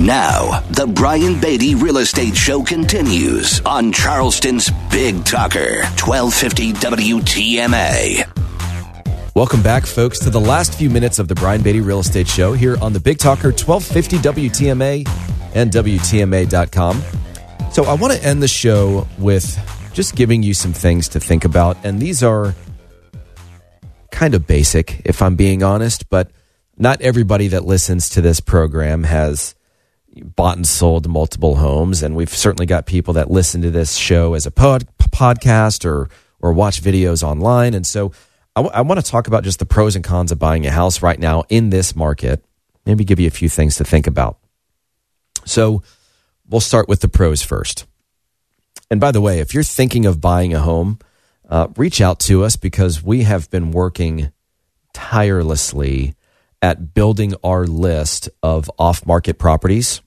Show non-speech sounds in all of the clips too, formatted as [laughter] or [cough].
Now, the Brian Beatty Real Estate Show continues on Charleston's Big Talker, 1250 WTMA. Welcome back, folks, to the last few minutes of the Brian Beatty Real Estate Show here on the Big Talker 1250 WTMA and WTMA.com. So, I want to end the show with just giving you some things to think about. And these are kind of basic, if I'm being honest, but not everybody that listens to this program has bought and sold multiple homes. And we've certainly got people that listen to this show as a pod, podcast or, or watch videos online. And so, I, w- I want to talk about just the pros and cons of buying a house right now in this market. Maybe give you a few things to think about. So we'll start with the pros first. And by the way, if you're thinking of buying a home, uh, reach out to us because we have been working tirelessly at building our list of off market properties.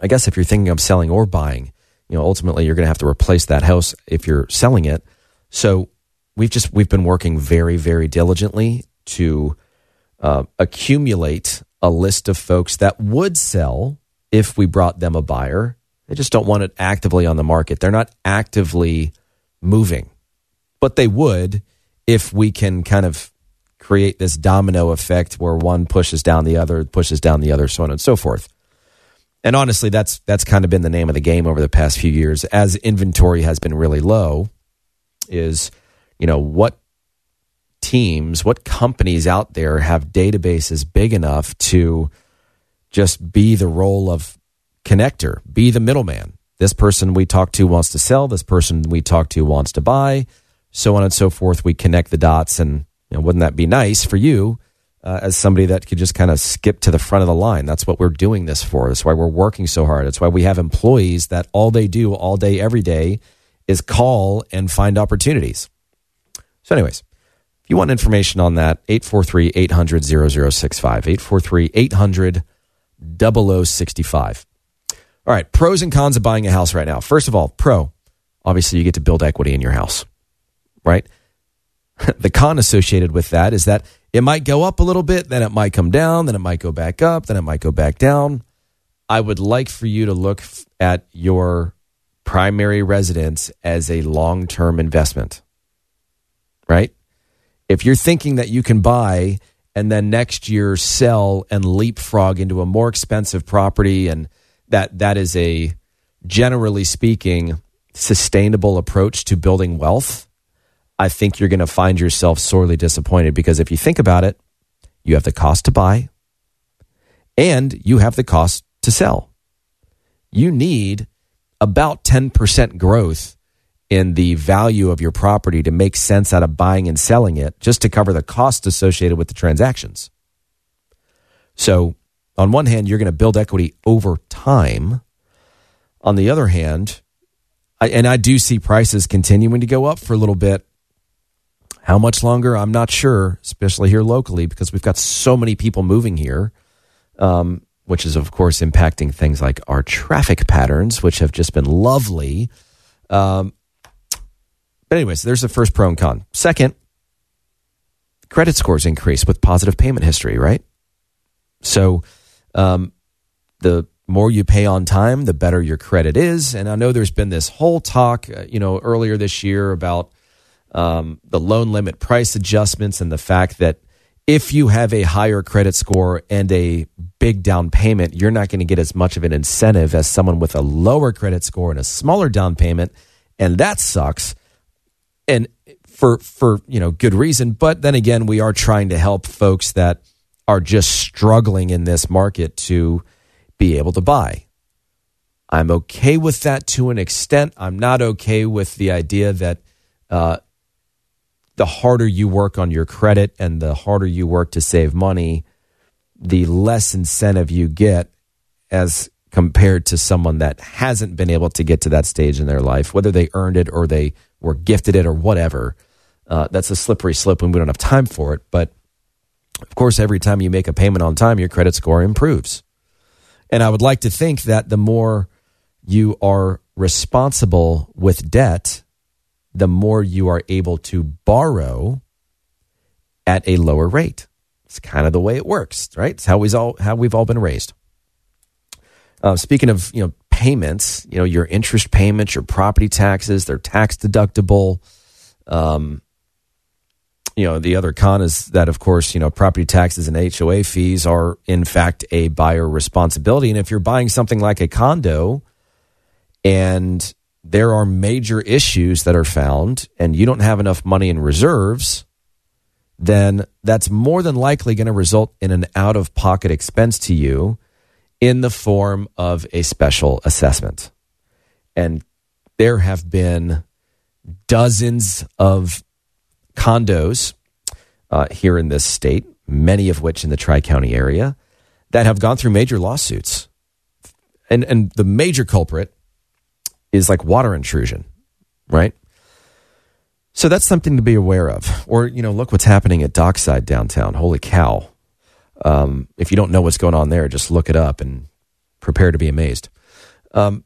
I guess if you're thinking of selling or buying, you know, ultimately you're going to have to replace that house if you're selling it. So we've just we've been working very very diligently to uh, accumulate a list of folks that would sell if we brought them a buyer. They just don't want it actively on the market. They're not actively moving, but they would if we can kind of create this domino effect where one pushes down the other, pushes down the other, so on and so forth. And honestly, that's that's kind of been the name of the game over the past few years as inventory has been really low. Is you know, what teams, what companies out there have databases big enough to just be the role of connector, be the middleman. This person we talk to wants to sell, this person we talk to wants to buy, so on and so forth. We connect the dots, and you know, wouldn't that be nice for you uh, as somebody that could just kind of skip to the front of the line? That's what we're doing this for. That's why we're working so hard. That's why we have employees that all they do all day, every day is call and find opportunities. So, anyways, if you want information on that, 843 800 0065. 843 800 0065. All right, pros and cons of buying a house right now. First of all, pro, obviously you get to build equity in your house, right? [laughs] the con associated with that is that it might go up a little bit, then it might come down, then it might go back up, then it might go back down. I would like for you to look at your primary residence as a long term investment right? If you're thinking that you can buy and then next year sell and leapfrog into a more expensive property and that that is a generally speaking sustainable approach to building wealth, I think you're going to find yourself sorely disappointed because if you think about it, you have the cost to buy and you have the cost to sell. You need about 10% growth in the value of your property to make sense out of buying and selling it just to cover the costs associated with the transactions. So, on one hand, you're going to build equity over time. On the other hand, I, and I do see prices continuing to go up for a little bit. How much longer? I'm not sure, especially here locally, because we've got so many people moving here, um, which is, of course, impacting things like our traffic patterns, which have just been lovely. Um, but, anyways, there's the first pro and con. Second, credit scores increase with positive payment history, right? So, um, the more you pay on time, the better your credit is. And I know there's been this whole talk, uh, you know, earlier this year about um, the loan limit price adjustments and the fact that if you have a higher credit score and a big down payment, you're not going to get as much of an incentive as someone with a lower credit score and a smaller down payment. And that sucks and for for you know good reason. But then again, we are trying to help folks that are just struggling in this market to be able to buy. I'm okay with that to an extent. I'm not okay with the idea that uh, the harder you work on your credit and the harder you work to save money, the less incentive you get as compared to someone that hasn't been able to get to that stage in their life, whether they earned it or they were gifted it or whatever. Uh, that's a slippery slope and we don't have time for it. But of course, every time you make a payment on time, your credit score improves. And I would like to think that the more you are responsible with debt, the more you are able to borrow at a lower rate. It's kind of the way it works, right? It's how we've all how we've all been raised. Uh, speaking of you know payments, you know your interest payments, your property taxes, they're tax deductible. Um, you know the other con is that of course you know property taxes and HOA fees are in fact a buyer responsibility, and if you're buying something like a condo, and there are major issues that are found, and you don't have enough money in reserves, then that's more than likely going to result in an out of pocket expense to you in the form of a special assessment. And there have been dozens of condos uh, here in this state, many of which in the Tri County area, that have gone through major lawsuits. And, and the major culprit is like water intrusion, right? So that's something to be aware of. Or, you know, look what's happening at Dockside downtown. Holy cow. Um, if you don't know what's going on there, just look it up and prepare to be amazed. Um,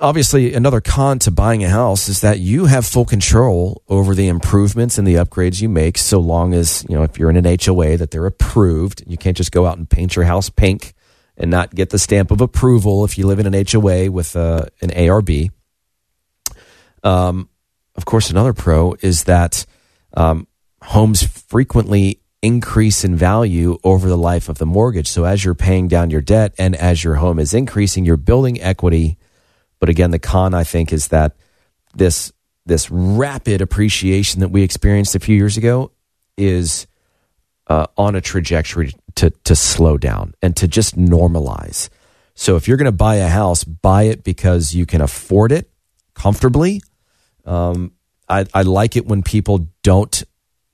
obviously, another con to buying a house is that you have full control over the improvements and the upgrades you make, so long as, you know, if you're in an HOA, that they're approved. You can't just go out and paint your house pink and not get the stamp of approval if you live in an HOA with uh, an ARB. Um, of course, another pro is that um, homes frequently increase in value over the life of the mortgage. So as you're paying down your debt and as your home is increasing, you're building equity. But again, the con I think is that this this rapid appreciation that we experienced a few years ago is uh, on a trajectory to to slow down and to just normalize. So if you're going to buy a house, buy it because you can afford it comfortably um, I, I like it when people don't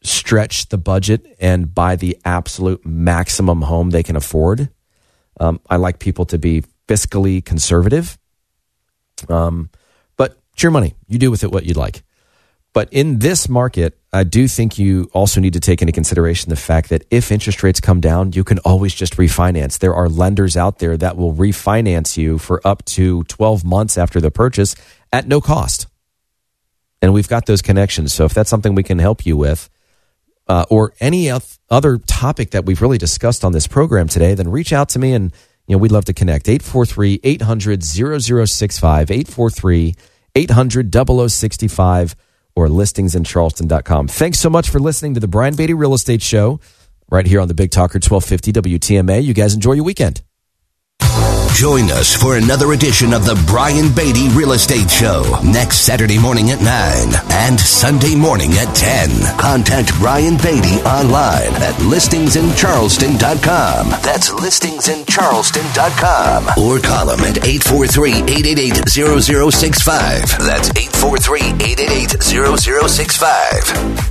stretch the budget and buy the absolute maximum home they can afford. Um, I like people to be fiscally conservative. Um, but it's your money. You do with it what you'd like. But in this market, I do think you also need to take into consideration the fact that if interest rates come down, you can always just refinance. There are lenders out there that will refinance you for up to 12 months after the purchase at no cost and we've got those connections. So if that's something we can help you with, uh, or any other topic that we've really discussed on this program today, then reach out to me and you know we'd love to connect. 843 800 0065 843 800 0065 or listingsincharleston.com. Thanks so much for listening to the Brian Beatty Real Estate Show right here on the Big Talker 1250 WTMA. You guys enjoy your weekend. Join us for another edition of the Brian Beatty Real Estate Show next Saturday morning at 9 and Sunday morning at 10. Contact Brian Beatty online at listingsincharleston.com. That's listingsincharleston.com. Or call him at 843 888 0065. That's 843 888 0065.